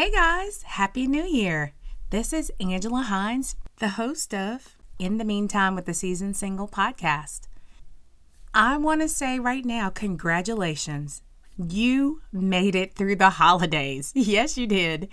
Hey guys, Happy New Year! This is Angela Hines, the host of In the Meantime with the Season Single podcast. I want to say right now, congratulations. You made it through the holidays. Yes, you did.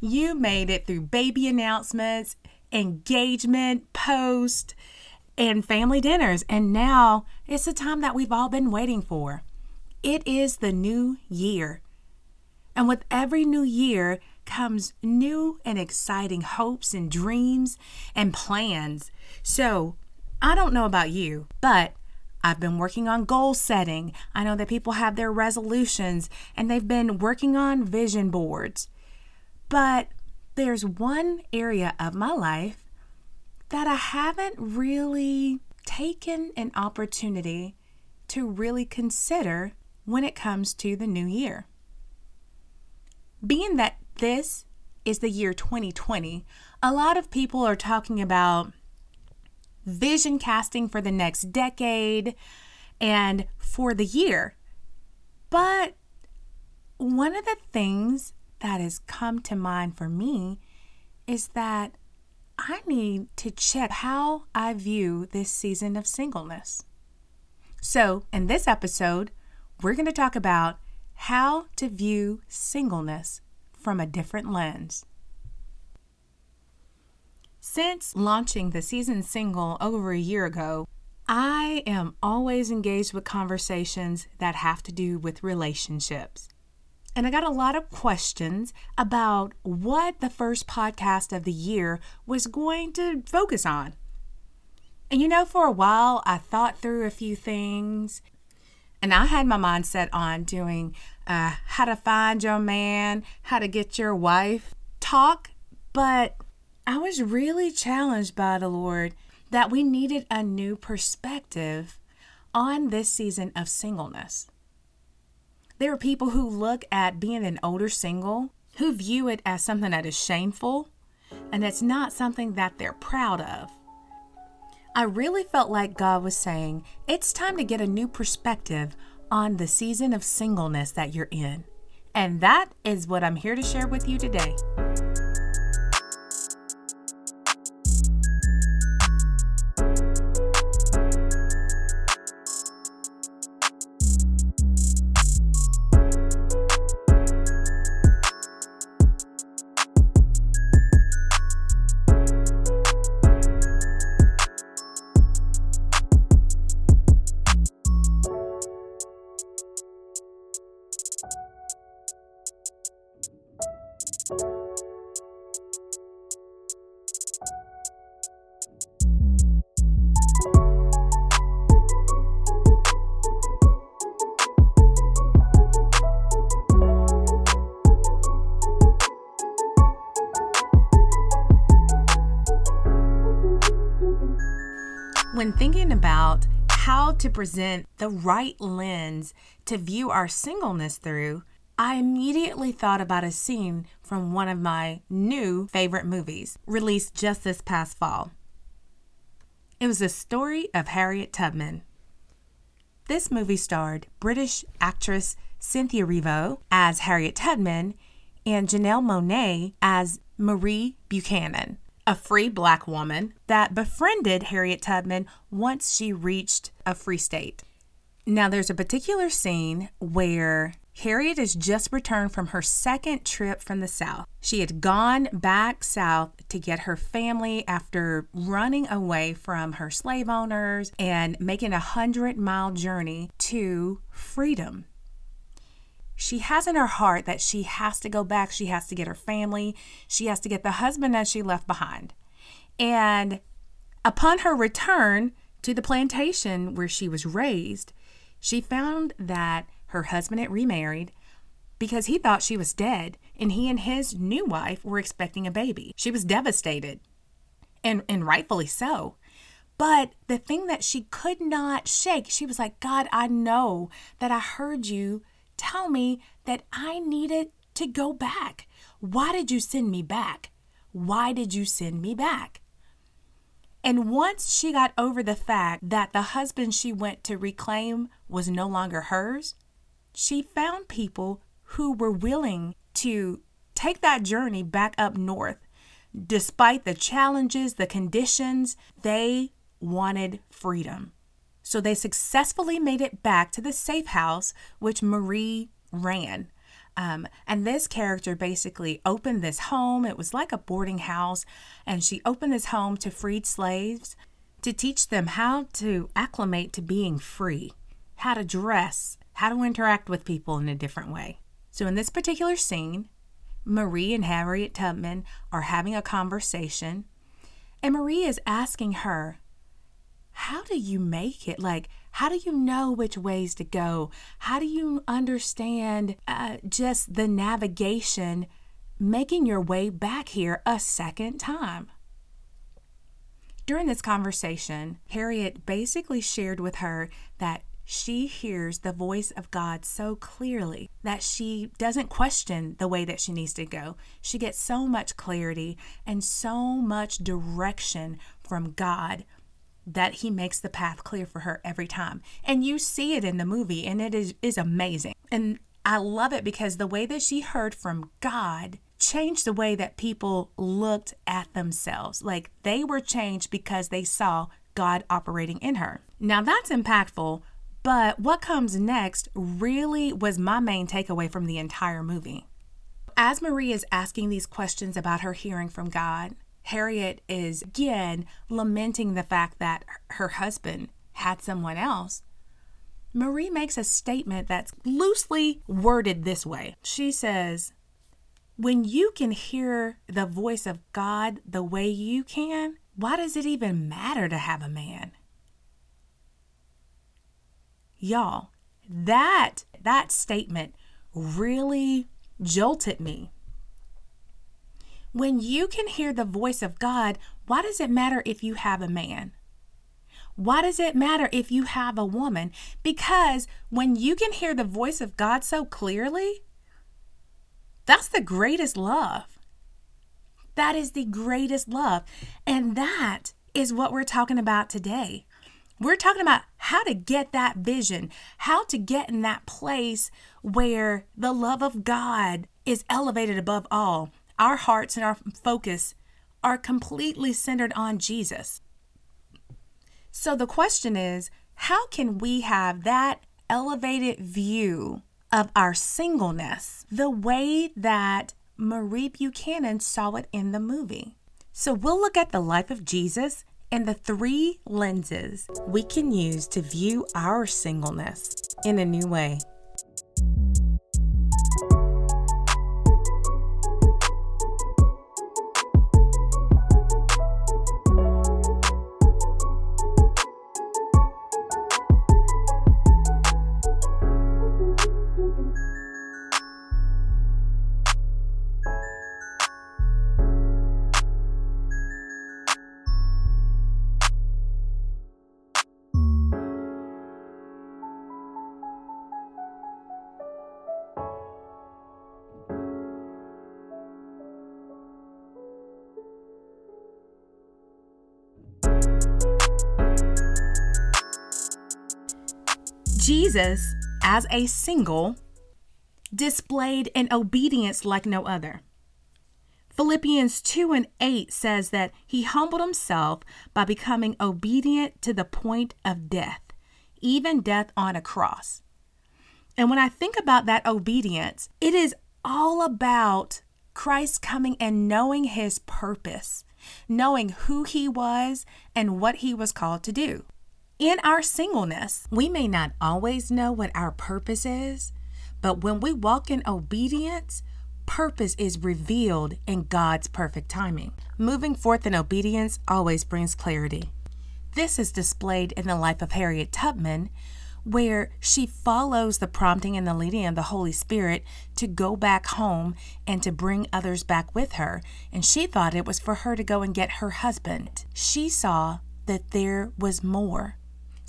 You made it through baby announcements, engagement, post, and family dinners. And now it's the time that we've all been waiting for. It is the new year. And with every new year comes new and exciting hopes and dreams and plans. So I don't know about you, but I've been working on goal setting. I know that people have their resolutions and they've been working on vision boards. But there's one area of my life that I haven't really taken an opportunity to really consider when it comes to the new year. Being that this is the year 2020, a lot of people are talking about vision casting for the next decade and for the year. But one of the things that has come to mind for me is that I need to check how I view this season of singleness. So, in this episode, we're going to talk about how to view singleness from a different lens. Since launching the season single over a year ago, I am always engaged with conversations that have to do with relationships. And I got a lot of questions about what the first podcast of the year was going to focus on. And you know, for a while, I thought through a few things and I had my mindset on doing uh, how to find your man, how to get your wife talk. But I was really challenged by the Lord that we needed a new perspective on this season of singleness. There are people who look at being an older single who view it as something that is shameful and it's not something that they're proud of. I really felt like God was saying, it's time to get a new perspective on the season of singleness that you're in. And that is what I'm here to share with you today. When thinking about how to present the right lens to view our singleness through, I immediately thought about a scene from one of my new favorite movies, released just this past fall. It was the story of Harriet Tubman. This movie starred British actress Cynthia Erivo as Harriet Tubman and Janelle Monáe as Marie Buchanan a free black woman that befriended Harriet Tubman once she reached a free state. Now, there's a particular scene where Harriet has just returned from her second trip from the South. She had gone back south to get her family after running away from her slave owners and making a hundred mile journey to freedom she has in her heart that she has to go back. She has to get her family. She has to get the husband that she left behind. And upon her return to the plantation where she was raised, she found that her husband had remarried because he thought she was dead and he and his new wife were expecting a baby. She was devastated and, and rightfully so. But the thing that she could not shake, she was like, God, I know that I heard you tell me that I needed to go back. Why did you send me back? Why did you send me back? And once she got over the fact that the husband she went to reclaim was no longer hers, she found people who were willing to take that journey back up north. Despite the challenges, the conditions, they wanted freedom. So they successfully made it back to the safe house, which Marie ran. Um, and this character basically opened this home. It was like a boarding house. And she opened this home to freed slaves to teach them how to acclimate to being free, how to dress, how to interact with people in a different way. So, in this particular scene, Marie and Harriet Tubman are having a conversation, and Marie is asking her, How do you make it? Like, how do you know which ways to go? How do you understand uh, just the navigation making your way back here a second time? During this conversation, Harriet basically shared with her that she hears the voice of God so clearly that she doesn't question the way that she needs to go. She gets so much clarity and so much direction from God that he makes the path clear for her every time. And you see it in the movie and it is is amazing. And I love it because the way that she heard from God changed the way that people looked at themselves. Like they were changed because they saw God operating in her. Now that's impactful, but what comes next really was my main takeaway from the entire movie. As Marie is asking these questions about her hearing from God, Harriet is again lamenting the fact that her husband had someone else. Marie makes a statement that's loosely worded this way. She says, When you can hear the voice of God the way you can, why does it even matter to have a man? Y'all, that that statement really jolted me when you can hear the voice of God, why does it matter if you have a man? Why does it matter if you have a woman? Because when you can hear the voice of God so clearly, that's the greatest love. That is the greatest love. And that is what we're talking about today. We're talking about how to get that vision, how to get in that place where the love of God is elevated above all, our hearts and our focus are completely centered on Jesus. So the question is how can we have that elevated view of our singleness the way that Marie Buchanan saw it in the movie? So we'll look at the life of Jesus and the three lenses we can use to view our singleness in a new way. Jesus, as a single, displayed an obedience like no other. Philippians 2 and 8 says that he humbled himself by becoming obedient to the point of death, even death on a cross. And when I think about that obedience, it is all about Christ coming and knowing his purpose, knowing who he was and what he was called to do. In our singleness, we may not always know what our purpose is, but when we walk in obedience, purpose is revealed in God's perfect timing. Moving forth in obedience always brings clarity. This is displayed in the life of Harriet Tubman, where she follows the prompting and the leading of the Holy Spirit to go back home and to bring others back with her. And she thought it was for her to go and get her husband. She saw that there was more.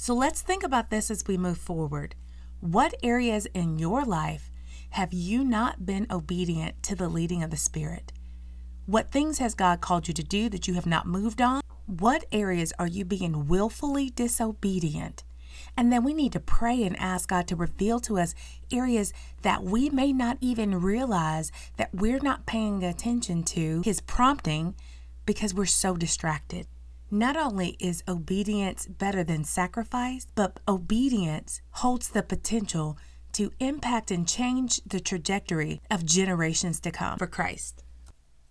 So let's think about this as we move forward. What areas in your life have you not been obedient to the leading of the Spirit? What things has God called you to do that you have not moved on? What areas are you being willfully disobedient? And then we need to pray and ask God to reveal to us areas that we may not even realize that we're not paying attention to His prompting because we're so distracted. Not only is obedience better than sacrifice, but obedience holds the potential to impact and change the trajectory of generations to come for Christ.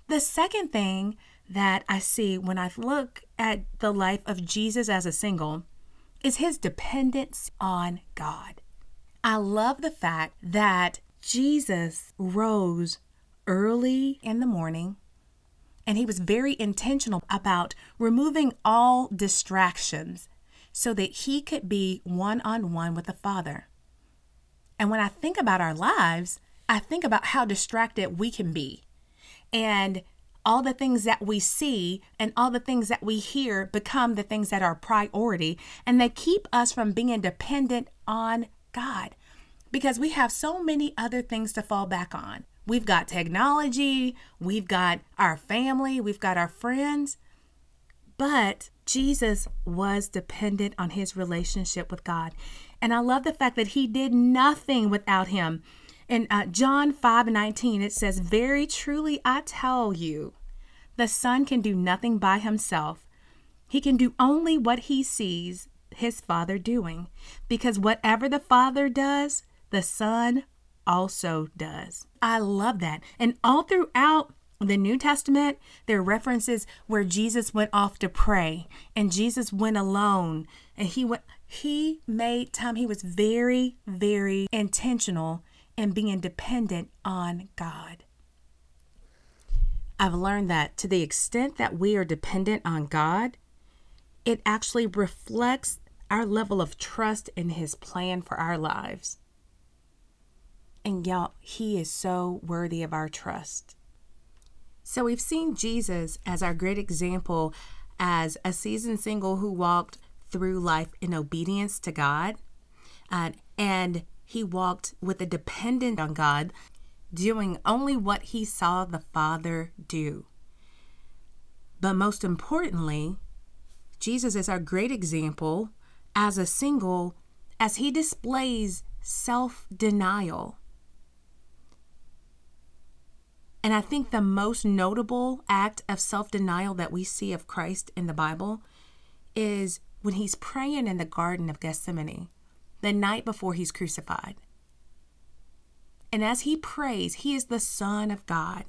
The second thing that I see when I look at the life of Jesus as a single is his dependence on God. I love the fact that Jesus rose early in the morning and he was very intentional about removing all distractions so that he could be one on one with the Father. And when I think about our lives, I think about how distracted we can be. And all the things that we see and all the things that we hear become the things that are priority. And they keep us from being dependent on God because we have so many other things to fall back on. We've got technology, we've got our family, we've got our friends. But Jesus was dependent on his relationship with God. And I love the fact that he did nothing without him. In uh, John 5 19, it says, Very truly I tell you, the Son can do nothing by himself. He can do only what he sees his Father doing, because whatever the Father does, the Son also does. I love that. And all throughout the New Testament, there are references where Jesus went off to pray and Jesus went alone and he went he made time he was very very intentional and being dependent on God. I've learned that to the extent that we are dependent on God, it actually reflects our level of trust in His plan for our lives. And y'all, He is so worthy of our trust. So we've seen Jesus as our great example as a seasoned single who walked through life in obedience to God. Uh, and he walked with a dependent on God, doing only what he saw the Father do. But most importantly, Jesus is our great example as a single as he displays self denial. And I think the most notable act of self denial that we see of Christ in the Bible is when he's praying in the Garden of Gethsemane the night before he's crucified. And as he prays, he is the Son of God.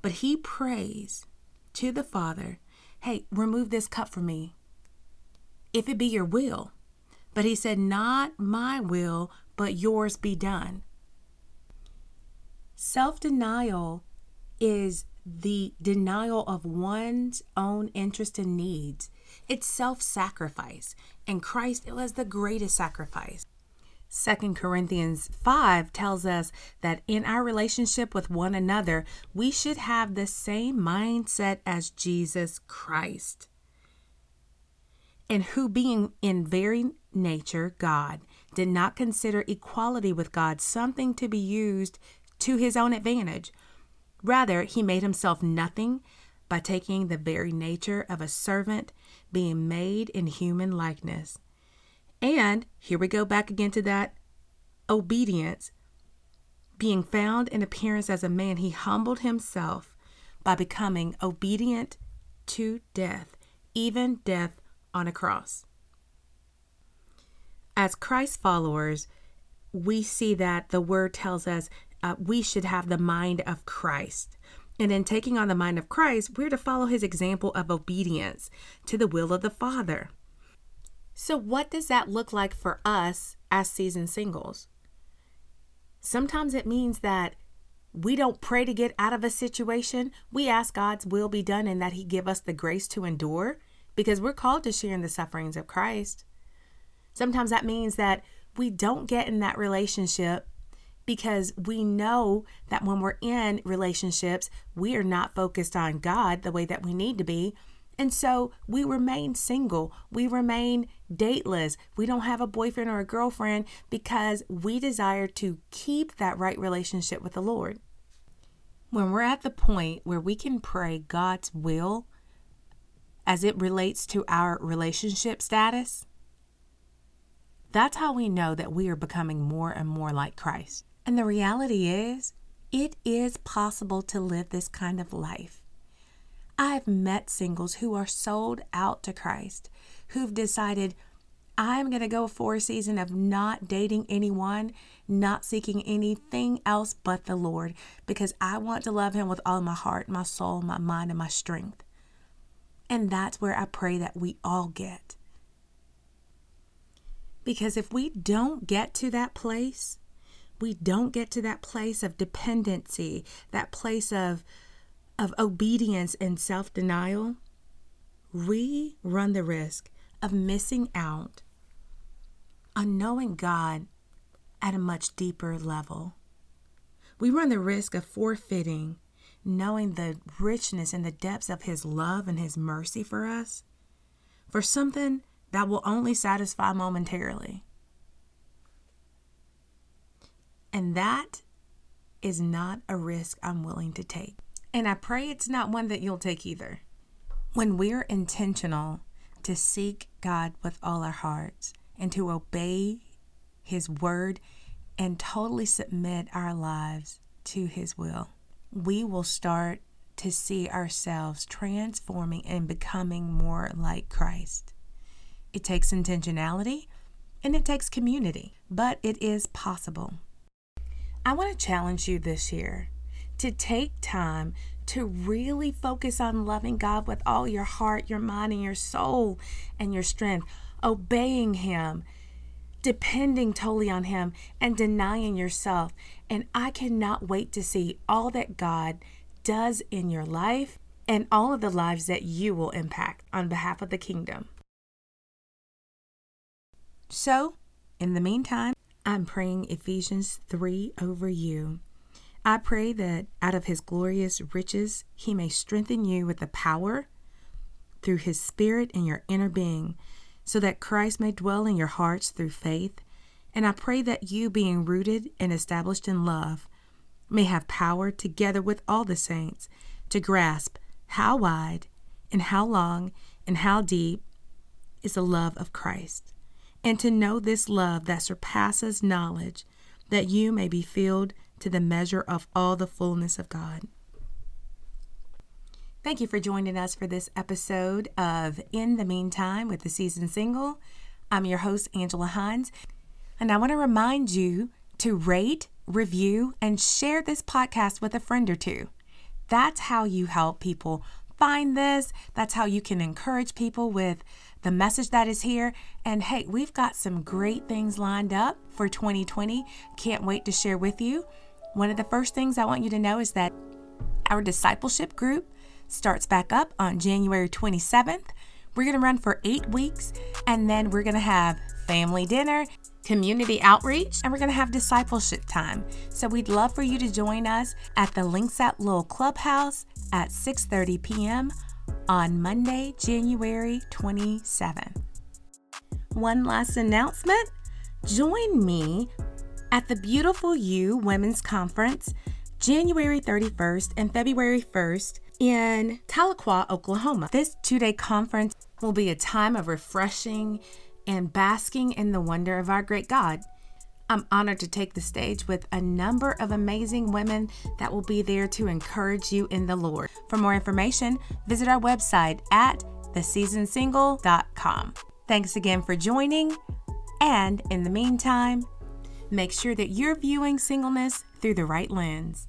But he prays to the Father, hey, remove this cup from me, if it be your will. But he said, Not my will, but yours be done. Self denial is the denial of one's own interest and needs it's self sacrifice, and Christ it was the greatest sacrifice. 2 Corinthians 5 tells us that in our relationship with one another, we should have the same mindset as Jesus Christ. And who, being in very nature God, did not consider equality with God something to be used to his own advantage. Rather, he made himself nothing by taking the very nature of a servant, being made in human likeness. And here we go back again to that obedience. Being found in appearance as a man, he humbled himself by becoming obedient to death, even death on a cross. As Christ followers, we see that the word tells us uh, we should have the mind of Christ. And in taking on the mind of Christ, we're to follow his example of obedience to the will of the Father. So, what does that look like for us as seasoned singles? Sometimes it means that we don't pray to get out of a situation. We ask God's will be done and that He give us the grace to endure because we're called to share in the sufferings of Christ. Sometimes that means that we don't get in that relationship because we know that when we're in relationships, we are not focused on God the way that we need to be. And so we remain single. We remain dateless. We don't have a boyfriend or a girlfriend because we desire to keep that right relationship with the Lord. When we're at the point where we can pray God's will as it relates to our relationship status, That's how we know that we are becoming more and more like Christ. And the reality is, it is possible to live this kind of life. I've met singles who are sold out to Christ, who've decided, I'm going to go for a season of not dating anyone, not seeking anything else but the Lord, because I want to love Him with all my heart, my soul, my mind, and my strength. And that's where I pray that we all get. Because if we don't get to that place, we don't get to that place of dependency, that place of, of obedience and self denial, we run the risk of missing out on knowing God at a much deeper level. We run the risk of forfeiting knowing the richness and the depths of His love and His mercy for us for something that will only satisfy momentarily. And that is not a risk I'm willing to take. And I pray it's not one that you'll take either. When we're intentional to seek God with all our hearts and to obey His word and totally submit our lives to His will, we will start to see ourselves transforming and becoming more like Christ. It takes intentionality and it takes community, but it is possible. I want to challenge you this year to take time to really focus on loving God with all your heart, your mind, and your soul and your strength, obeying Him, depending totally on Him, and denying yourself. And I cannot wait to see all that God does in your life and all of the lives that you will impact on behalf of the kingdom. So, in the meantime, I'm praying Ephesians 3 over you. I pray that out of his glorious riches, he may strengthen you with the power through his spirit in your inner being, so that Christ may dwell in your hearts through faith. And I pray that you, being rooted and established in love, may have power together with all the saints to grasp how wide and how long and how deep is the love of Christ, and to know this love that surpasses knowledge, that you may be filled to the measure of all the fullness of God. Thank you for joining us for this episode of In the Meantime with the Season Single. I'm your host, Angela Hines, and I want to remind you to rate, review, and share this podcast with a friend or two. That's how you help people find this. That's how you can encourage people with the message that is here. And hey, we've got some great things lined up for 2020. Can't wait to share with you. One of the first things I want you to know is that our discipleship group starts back up on January 27th. We're going to run for eight weeks, and then we're going to have family dinner, community outreach, and we're going to have discipleship time. So we'd love for you to join us at the Linksat Little Clubhouse at 6:30 p.m. on Monday, January 27th. One last announcement. Join me at the Beautiful You Women's Conference January 31st and February 1st in Tahlequah, Oklahoma. This two day conference will be a time of refreshing and basking in the wonder of our great God. I'm honored to take the stage with a number of amazing women that will be there to encourage you in the Lord. For more information, visit our website at theseasonsingle.com. Thanks again for joining, and in the meantime, make sure that you're viewing singleness through the right lens.